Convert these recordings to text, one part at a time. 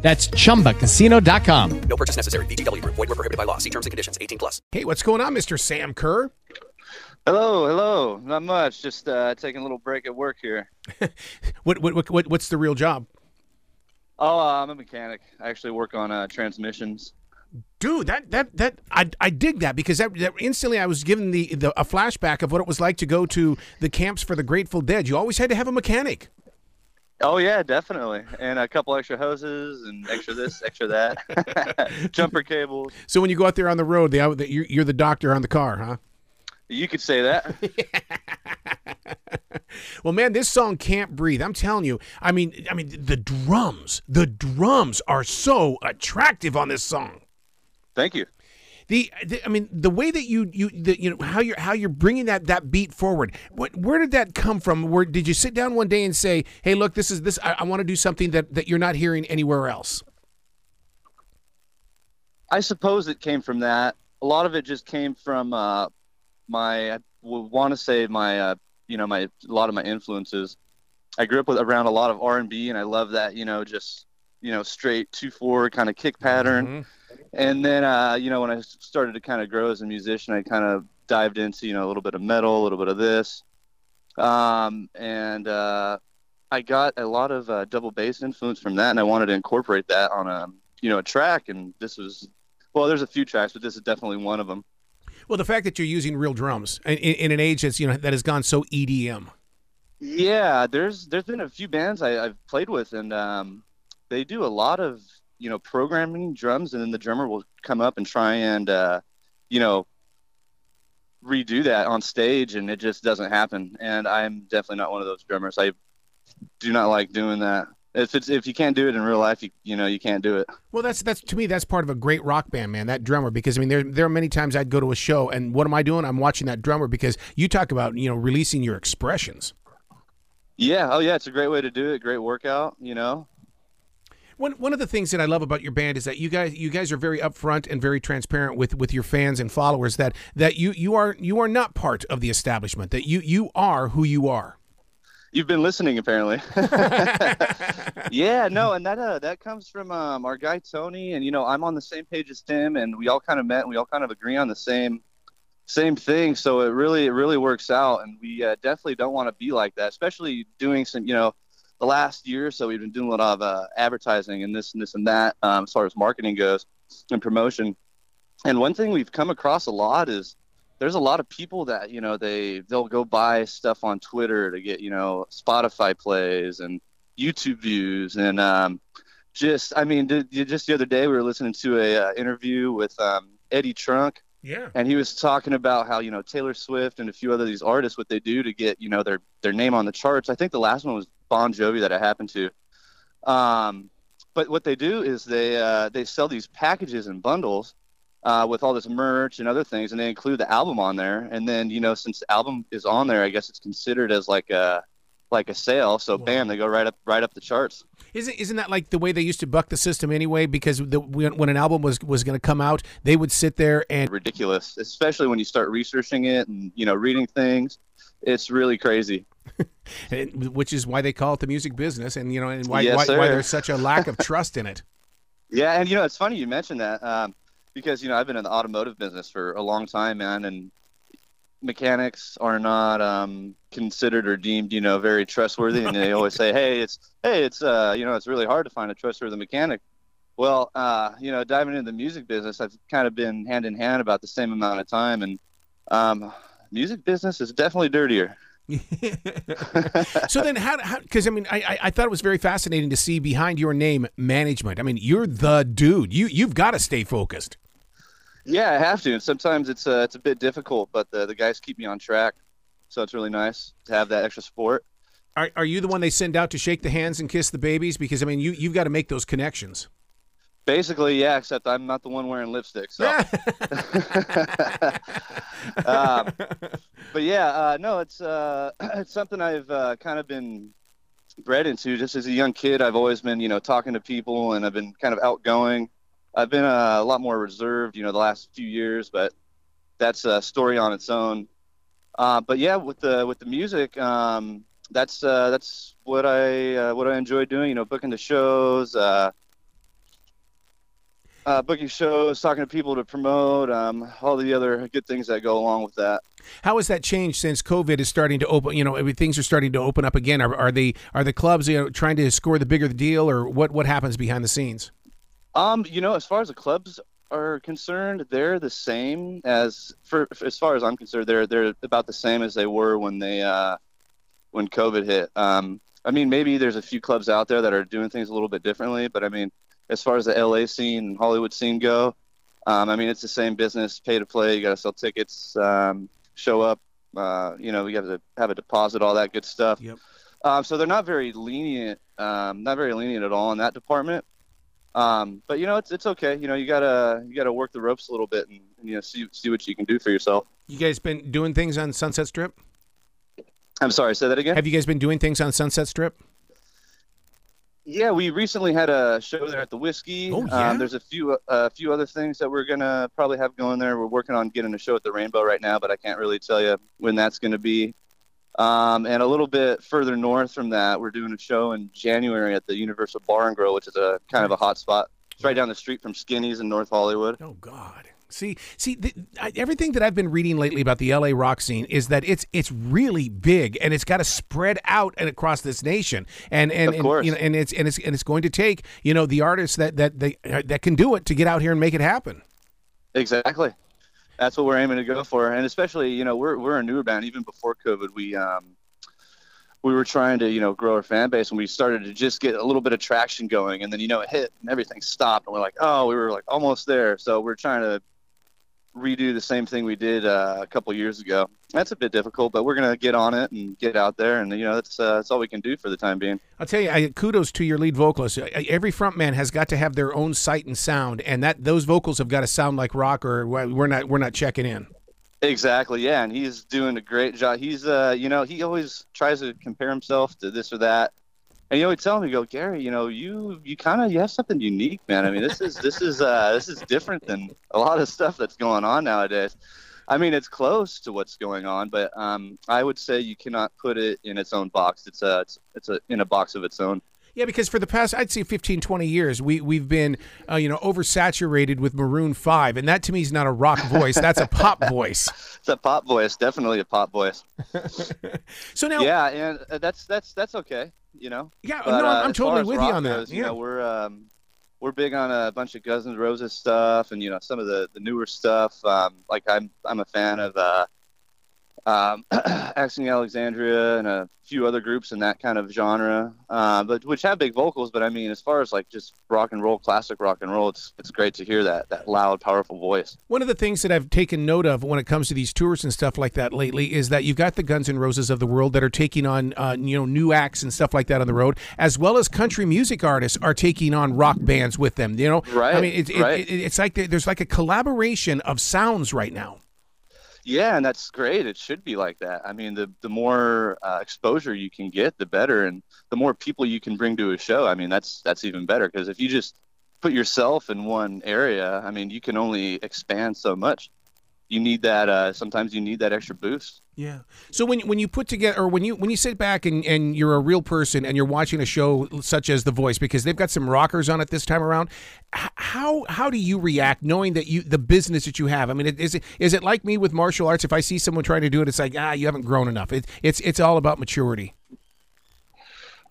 That's chumbacasino.com. No purchase necessary. VGW Group. Void were prohibited by law. See terms and conditions. 18 plus. Hey, what's going on, Mr. Sam Kerr? Hello, hello. Not much. Just uh, taking a little break at work here. What, what, what, what, what's the real job? Oh, uh, I'm a mechanic. I actually work on uh, transmissions. Dude, that that that I, I dig that because that, that instantly I was given the, the a flashback of what it was like to go to the camps for the Grateful Dead. You always had to have a mechanic. Oh yeah, definitely. And a couple extra hoses and extra this, extra that. Jumper cables. So when you go out there on the road, they, they, you're, you're the doctor on the car, huh? You could say that. Well, man, this song "Can't Breathe." I'm telling you. I mean, I mean, the drums, the drums are so attractive on this song. Thank you. The, the I mean, the way that you you the, you know how you're how you're bringing that that beat forward. What where did that come from? Where did you sit down one day and say, "Hey, look, this is this. I, I want to do something that that you're not hearing anywhere else." I suppose it came from that. A lot of it just came from uh, my. I want to say my. Uh, you know, my a lot of my influences. I grew up with around a lot of R and B, and I love that. You know, just you know, straight two four kind of kick pattern. Mhm. And then, uh, you know, when I started to kind of grow as a musician, I kind of dived into, you know, a little bit of metal, a little bit of this. Um, and uh, I got a lot of uh, double bass influence from that, and I wanted to incorporate that on a, you know, a track. And this was, well, there's a few tracks, but this is definitely one of them. Well, the fact that you're using real drums in, in, an age that's you know that has gone so EDM. Yeah, there's there's been a few bands I, I've played with, and um, they do a lot of you know programming drums, and then the drummer will come up and try and uh, you know redo that on stage, and it just doesn't happen. And I'm definitely not one of those drummers. I do not like doing that. If it's if you can't do it in real life, you you know you can't do it. Well, that's that's to me that's part of a great rock band, man. That drummer, because I mean, there there are many times I'd go to a show, and what am I doing? I'm watching that drummer because you talk about you know releasing your expressions. Yeah. Oh yeah, it's a great way to do it. Great workout. You know. One one of the things that I love about your band is that you guys you guys are very upfront and very transparent with with your fans and followers. That that you you are you are not part of the establishment. That you you are who you are. You've been listening, apparently. yeah, no, and that uh, that comes from um, our guy Tony, and you know I'm on the same page as Tim, and we all kind of met, and we all kind of agree on the same same thing. So it really it really works out, and we uh, definitely don't want to be like that, especially doing some you know the last year or so we've been doing a lot of uh, advertising and this and this and that um, as far as marketing goes and promotion. And one thing we've come across a lot is there's a lot of people that you know they they'll go buy stuff on Twitter to get you know Spotify plays and YouTube views and um, just I mean did, just the other day we were listening to a uh, interview with um, Eddie Trunk Yeah. and he was talking about how you know Taylor Swift and a few other these artists what they do to get you know their their name on the charts. I think the last one was Bon Jovi that I happened to. Um, but what they do is they uh, they sell these packages and bundles uh, with all this merch and other things, and they include the album on there. And then you know since the album is on there, I guess it's considered as like a like a sale. So bam, they go right up right up the charts. Isn't isn't that like the way they used to buck the system anyway? Because the, when, when an album was was going to come out, they would sit there and Ridiculous, especially when you start researching it and you know reading things. It's really crazy. and- which is why they call it the music business, and you know, and why Yes, why, why there's such a lack of trust in it. Yeah, and you know it's funny you mentioned that um, because you know I've been in the automotive business for a long time, man, and mechanics are not um, considered or deemed you know very trustworthy, and they always say, hey, it's hey, it's uh, you know it's really hard to find a trustworthy mechanic. Well, uh, you know, diving into the music business, I've kind of been hand in hand about the same amount of time, and um, music business is definitely dirtier. so then, how? Because I mean, I, I I thought it was very fascinating to see behind your name management. I mean, you're the dude. You you've got to stay focused. Yeah, I have to. And sometimes it's uh, it's a bit difficult, but the, the guys keep me on track, so it's really nice to have that extra support. Are, are you the one they send out to shake the hands and kiss the babies? Because I mean, you you've got to make those connections. Basically, yeah. Except I'm not the one wearing lipstick. So. um, but yeah, uh, no, it's uh, it's something I've uh, kind of been bred into. Just as a young kid, I've always been, you know, talking to people, and I've been kind of outgoing. I've been uh, a lot more reserved, you know, the last few years, but that's a story on its own. Uh, but yeah, with the with the music, um, that's uh, that's what I uh, what I enjoy doing. You know, booking the shows, uh, booking shows, talking to people to promote, um, all the other good things that go along with that. How has that changed since COVID is starting to open? You know, things are starting to open up again. Are, are the are the clubs you know trying to score the bigger the deal, or what what happens behind the scenes? Um, you know, as far as the clubs are concerned, they're the same as for, for, as far as I'm concerned, they're they're about the same as they were when they uh, when COVID hit. Um, I mean, maybe there's a few clubs out there that are doing things a little bit differently, but I mean, as far as the LA scene and Hollywood scene go, um, I mean, it's the same business, pay to play. You got to sell tickets, um, show up. Uh, you know, we got to have a deposit, all that good stuff. Yep. Um, so they're not very lenient, um, not very lenient at all in that department. Um, but you know, it's it's okay. You know, you gotta you gotta work the ropes a little bit and, and you know see see what you can do for yourself. You guys been doing things on Sunset Strip? I'm sorry, say that again. Have you guys been doing things on Sunset Strip? Yeah, we recently had a show there at the Whisky. Oh, yeah? Um, there's a few a uh, few other things that we're gonna probably have going there. We're working on getting a show at the Rainbow right now, but I can't really tell you when that's gonna be. Um, and a little bit further north from that, we're doing a show in January at the Universal Bar and Grill, which is a kind of a hot spot. It's right down the street from Skinny's in North Hollywood. Oh God. See, see, the, I, everything that I've been reading lately about the LA rock scene is that it's it's really big and it's got to spread out and across this nation, and and, Of and you know, and it's and it's and it's going to take you know the artists that that they uh, that can do it to get out here and make it happen. Exactly. That's what we're aiming to go for, and especially you know we're we're a newer band. Even before COVID, we um we were trying to you know grow our fan base, and we started to just get a little bit of traction going, and then you know it hit and everything stopped, and we're like, oh, we were like almost there. So we're trying to redo the same thing we did uh, a couple years ago. That's a bit difficult, but we're gonna get on it and get out there, and you know that's uh, that's all we can do for the time being. I'll tell you, I, kudos to your lead vocalist. Every frontman has got to have their own sight and sound, and that those vocals have got to sound like rock, or we're not we're not checking in. Exactly, yeah, and he's doing a great job. He's, uh, you know, he always tries to compare himself to this or that, and you always tell him, you go, Gary, you know, you you kind of you have something unique, man. I mean, this is this is uh, this is different than a lot of stuff that's going on nowadays. I mean, it's close to what's going on, but um, I would say you cannot put it in its own box. It's a it's, it's a in a box of its own. Yeah, because for the past, I'd say 15, 20 years, we, we've been, uh, you know, oversaturated with Maroon 5. And that to me is not a rock voice. That's a pop voice. It's a pop voice, definitely a pop voice. So now, yeah, and uh, that's that's that's okay, you know. Yeah, But, no, uh, I'm totally with you on that. goes, You Yeah. know, we're um, we're big on a bunch of Guns N' Roses stuff, and you know some of the, the newer stuff. Um, like I'm I'm a fan of uh, um, Asking Alexandria and a few other groups in that kind of genre, uh, but which have big vocals. But I mean, as far as like just rock and roll, classic rock and roll, it's it's great to hear that that loud, powerful voice. One of the things that I've taken note of when it comes to these tours and stuff like that lately is that you've got the Guns N' Roses of the world that are taking on, uh, you know, new acts and stuff like that on the road, as well as country music artists are taking on rock bands with them. You know, right? I mean, it, it, right. it, it's like there's like a collaboration of sounds right now. Yeah, and that's great. It should be like that. I mean, the the more uh, exposure you can get, the better, and the more people you can bring to a show. I mean, that's that's even better because if you just put yourself in one area, I mean, you can only expand so much. You need that. Uh, sometimes you need that extra boost. Yeah. So when when you put together, or when you when you sit back and, and you're a real person and you're watching a show such as The Voice, because they've got some rockers on it this time around, how how do you react knowing that you the business that you have? I mean, is it is it like me with martial arts? If I see someone trying to do it, it's like ah, you haven't grown enough. It, it's it's all about maturity.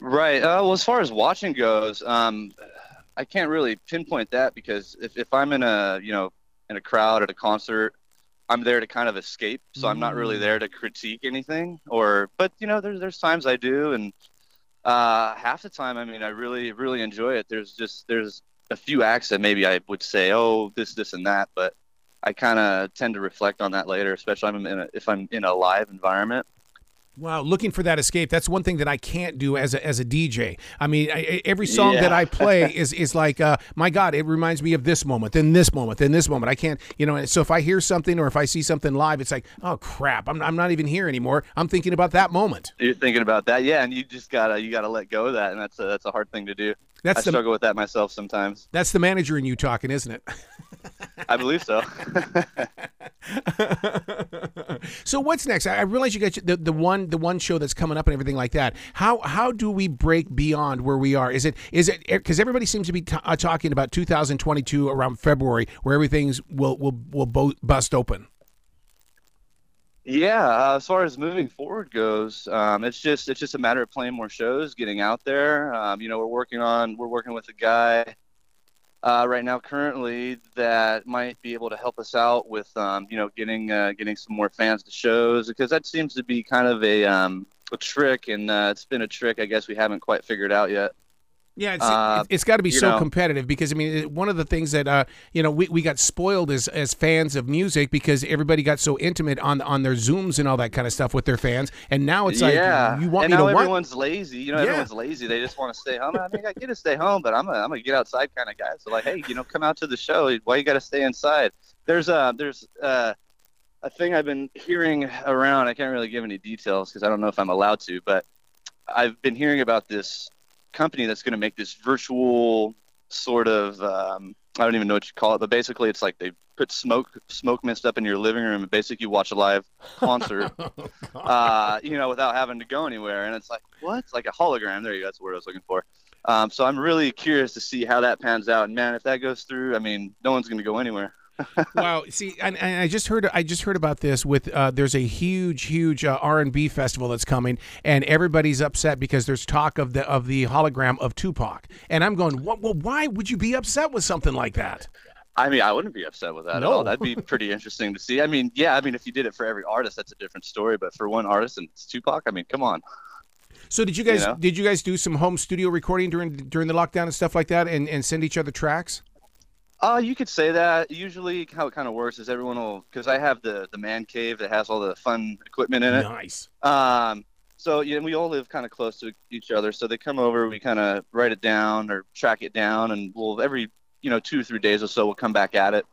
Right. Uh, well, as far as watching goes, um, I can't really pinpoint that because if, if I'm in a you know in a crowd at a concert, I'm there to kind of escape. So I'm not really there to critique anything. Or, but you know, there's there's times I do, and uh, half the time, I mean, I really really enjoy it. There's just there's a few acts that maybe I would say, oh, this this and that, but I kind of tend to reflect on that later, especially if I'm in a, if I'm in a live environment. Wow, looking for that escape. That's one thing that I can't do as a, as a DJ. I mean, I, every song Yeah. that I play is is like, uh, my God, it reminds me of this moment, then this moment, then this moment. I can't, you know. So if I hear something or if I see something live, it's like, oh crap, I'm, I'm not even here anymore. I'm thinking about that moment. You're thinking about that, yeah, and you just gotta you gotta let go of that, and that's a that's a hard thing to do. That's I the struggle with that myself sometimes. that's the manager in you talking, isn't it? I believe so. so what's next? I I realize you got the, the one the one show that's coming up and everything like that. How how do we break beyond where we are? Is it is it because everybody seems to be t- uh, talking about 2022 around February where everything's will will will bo- bust open. Yeah, uh, as far as moving forward goes, um, it's just it's just a matter of playing more shows, getting out there. Um, you know, we're working on we're working with a guy uh, right now currently that might be able to help us out with um, you know getting uh, getting some more fans to shows because that seems to be kind of a um, a trick, and uh, it's been a trick I guess we haven't quite figured out yet. Yeah, it's, Uh, it's got to be so know. competitive because I mean one of the things that uh, you know we, we got spoiled as as fans of music because everybody got so intimate on on their zooms and all that kind of stuff with their fans and now it's like yeah, you want and me now to everyone's lazy. You know, Yeah. everyone's lazy. They just want to stay home. I mean, I get to stay home, but I'm a I'm a get outside kind of guy. So like, hey, you know, come out to the show. Why you got to stay inside? There's uh there's uh a thing I've been hearing around. I can't really give any details because I don't know if I'm allowed to, but I've been hearing about this company that's going to make this virtual sort of um, I don't even know what you call it, but basically it's like they put smoke smoke mist up in your living room and basically you watch a live concert, uh, you know, without having to go anywhere. And it's like what? It's like a hologram. There you go. That's the word I was looking for. Um, so I'm really curious to see how that pans out. And man, if that goes through, I mean, no one's going to go anywhere. Wow see and, and i just heard i just heard about this with uh, there's a huge huge uh, r&b festival that's coming and everybody's upset because there's talk of the of the hologram of tupac and i'm going what, well why would you be upset with something like that I mean, I wouldn't be upset with that at No. all. That'd be pretty interesting to see. I mean, yeah, I mean, if you did it for every artist, that's a different story. But for one artist and it's Tupac, I mean, come on. so did you guys You know? did you guys do some home studio recording during during the lockdown and stuff like that and, and send each other tracks Uh, you could say that. Usually, how it kind of works is everyone will, because I have the the man cave that has all the fun equipment in it. nice Um, so yeah, we all live kind of close to each other. So they come over, we kind of write it down or track it down, and we'll every you know two or three days or so we'll come back at it.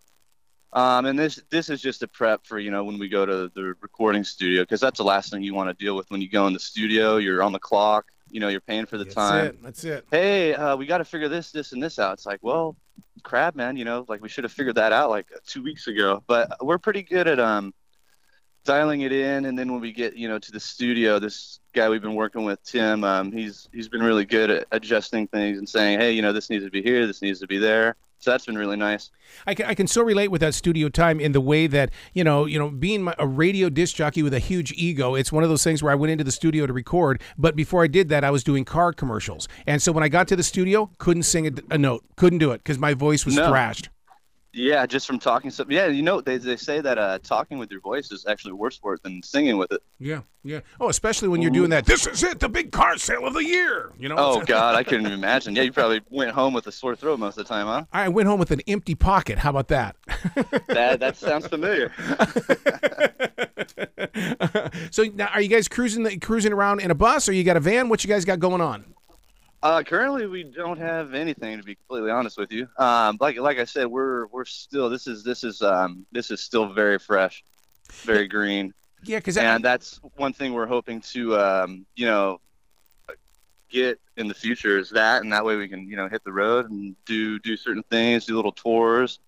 Um, and this this is just a prep for you know when we go to the recording studio because that's the last thing you want to deal with when you go in the studio. You're on the clock. You know, you're paying for the that's time it that's it hey, uh, we got to figure this, this, and this out. It's like, well, crap, man, you know, like we should have figured that out like two weeks ago. But we're pretty good at um, dialing it in, and then when we get, you know, to the studio, this guy we've been working with, Tim, um, he's he's been really good at adjusting things and saying, hey, you know, this needs to be here, this needs to be there. So that's been really nice. I can, I can so relate with that studio time in the way that you know you know being my, a radio disc jockey with a huge ego it's one of those things where I went into the studio to record but before I did that I was doing car commercials and so when I got to the studio couldn't sing a, a note couldn't do it because my voice was No. thrashed Yeah, just from talking. So yeah, you know, they they say that uh, talking with your voice is actually worse for it than singing with it. yeah yeah oh especially when you're doing that this is it the big car sale of the year you know Oh God, I couldn't even imagine. Yeah, you probably went home with a sore throat most of the time, huh? I went home with an empty pocket how about that That that sounds familiar. so now are you guys cruising the, cruising around in a bus or you got a van what you guys got going on Uh, currently, we don't have anything to be completely honest with you. Um, like like I said, we're we're still this is this is um this is still very fresh, very green, yeah because and that's one thing we're hoping to um you know get in the future is that, and that way we can you know hit the road and do do certain things, do little tours,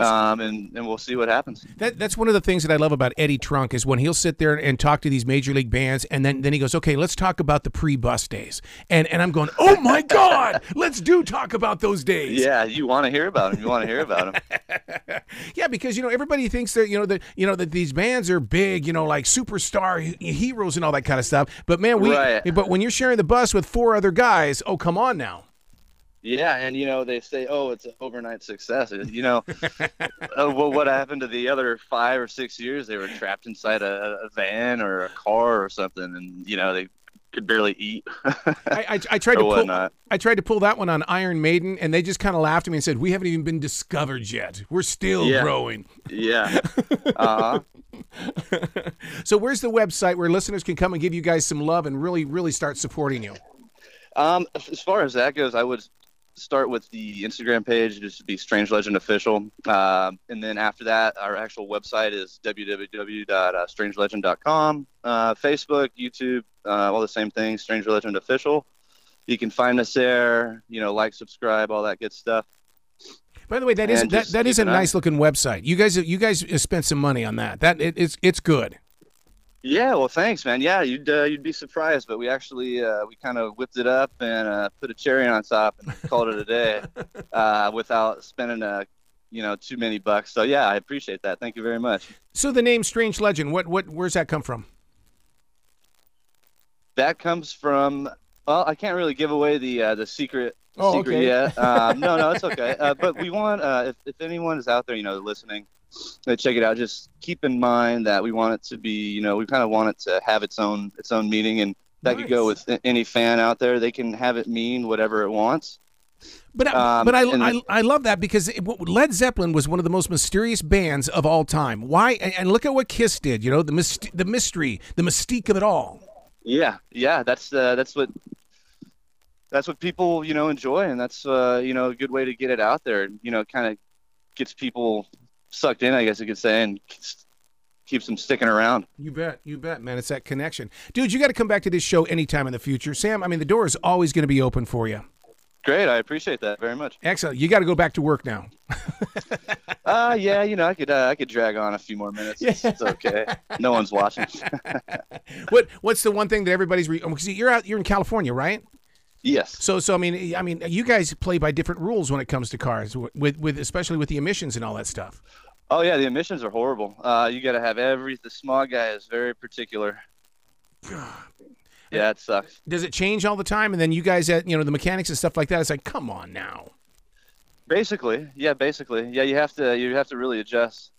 um, and and we'll see what happens. That, that's one of the things that I love about Eddie Trunk is when he'll sit there and talk to these major league bands, and then, then he goes, "Okay, let's talk about the pre-bus days," and and I'm going, "Oh my God, let's do talk about those days." Yeah, you want to hear about them. You want to hear about them. yeah, because you know everybody thinks that you know that you know that these bands are big, you know, like superstar heroes and all that kind of stuff. But man, we Right. but when you're sharing the bus with four other guys, oh come on now. Yeah, and you know they say, "Oh, it's an overnight success." You know, uh, well, what happened to the other five or six years? They were trapped inside a, a van or a car or something, and you know they could barely eat I, I, I tried to pull whatnot. I tried to pull that one on Iron Maiden, and they just kind of laughed at me and said, "We haven't even been discovered yet. We're still Yeah. growing." Yeah. Uh huh. so where's the website where listeners can come and give you guys some love and really, really start supporting you? Um, as far as that goes, I would start with the Instagram page, just be Strange Legend Official. Um, and then after that, our actual website is www.strangelegend.com. Uh, Facebook, YouTube, uh, all the same things, Strange Legend Official. You can find us there, you know, like, subscribe, all that good stuff. By the way, that is that, that is a nice looking website. You guys you guys spent some money on that. That it, it's it's good. Yeah, well, thanks, man. Yeah, you'd uh, you'd be surprised, but we actually uh, we kind of whipped it up and uh, put a cherry on top and called it a day uh, without spending a you know too many bucks. So yeah, I appreciate that. Thank you very much. So the name Strange Legend, what what where's that come from? That comes from well, I can't really give away the uh, the secret Oh, secret okay. yet. Um, no, no, it's okay. Uh, but we want uh, if if anyone is out there, you know, listening. Uh, Check it out. Just keep in mind that we want it to be, you know, we kind of want it to have its own its own meaning, and that could go with any fan out there. They can have it mean whatever it wants. But I Um, but I, I I love that because it, Led Zeppelin was one of the most mysterious bands of all time. Why? And, and look at what Kiss did. You know the myst- the mystery, the mystique of it all. Yeah, yeah, that's uh, that's what that's what people you know enjoy, and that's uh, you know a good way to get it out there. You know, kind of gets people sucked in, I guess you could say, and keeps- them sticking around. You bet, you bet, man. It's that connection, dude. You got to come back to this show anytime in the future, Sam. I mean, the door is always going to be open for you. Great, I appreciate that very much. Excellent. You got to go back to work now. Uh, yeah, you know, I could uh, I could drag on a few more minutes. It's, it's okay. No one's watching. What What's the one thing that everybody's? Re- oh, you're out. You're in California, right? Yes. So, so I mean, I mean, you guys play by different rules when it comes to cars, with with especially with the emissions and all that stuff. Oh yeah, the emissions are horrible. Uh, you got to have every. The smog guy is very particular. Yeah, it sucks. Does it change all the time? And then you guys, at you know, the mechanics and stuff like that. It's like, come on now. Basically, yeah, basically, yeah. You have to you have to really adjust.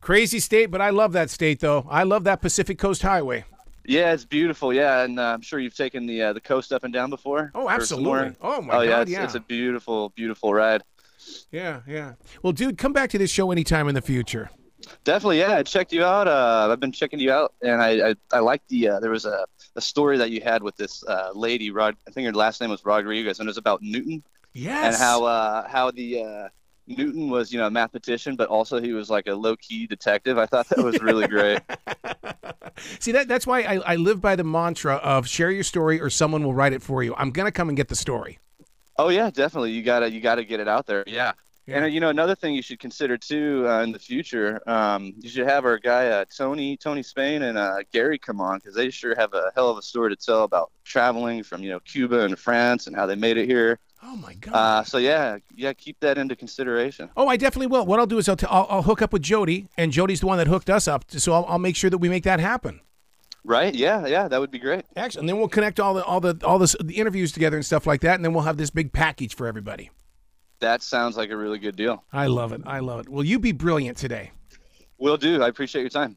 Crazy state, but I love that state though. I love that Pacific Coast Highway. Yeah, it's beautiful. Yeah, and uh, I'm sure you've taken the uh, the coast up and down before. Oh, absolutely. Oh my oh yeah, God, it's, yeah. it's a beautiful, beautiful ride. Yeah, yeah. Well, dude, come back to this show anytime in the future. Definitely, yeah. I checked you out. Uh, I've been checking you out, and I I, I like the uh, there was a, a story that you had with this uh, lady, Rod. I think her last name was Rodriguez, and it was about Newton Yes. and how uh, how the uh, Newton was you know a mathematician, but also he was like a low key detective. I thought that was really great. See that that's why I, I live by the mantra of share your story or someone will write it for you. I'm gonna come and get the story. Oh yeah, definitely. You gotta you gotta get it out there. Yeah. Yeah. And uh, you know another thing you should consider too uh, in the future, um, you should have our guy uh, Tony Tony Spain and uh, Gary come on because they sure have a hell of a story to tell about traveling from you know Cuba and France and how they made it here. Oh my god. Uh, so yeah, yeah, keep that into consideration. oh, I definitely will. What I'll do is I'll, t- I'll I'll hook up with Jody, and Jody's the one that hooked us up. So I'll, I'll make sure that we make that happen. Right? Yeah, yeah, that would be great. Excellent. And then we'll connect all the all the all this, the interviews together and stuff like that, and then we'll have this big package for everybody. That sounds like a really good deal. I love it. I love it. Will you be brilliant today? Will do. I appreciate your time.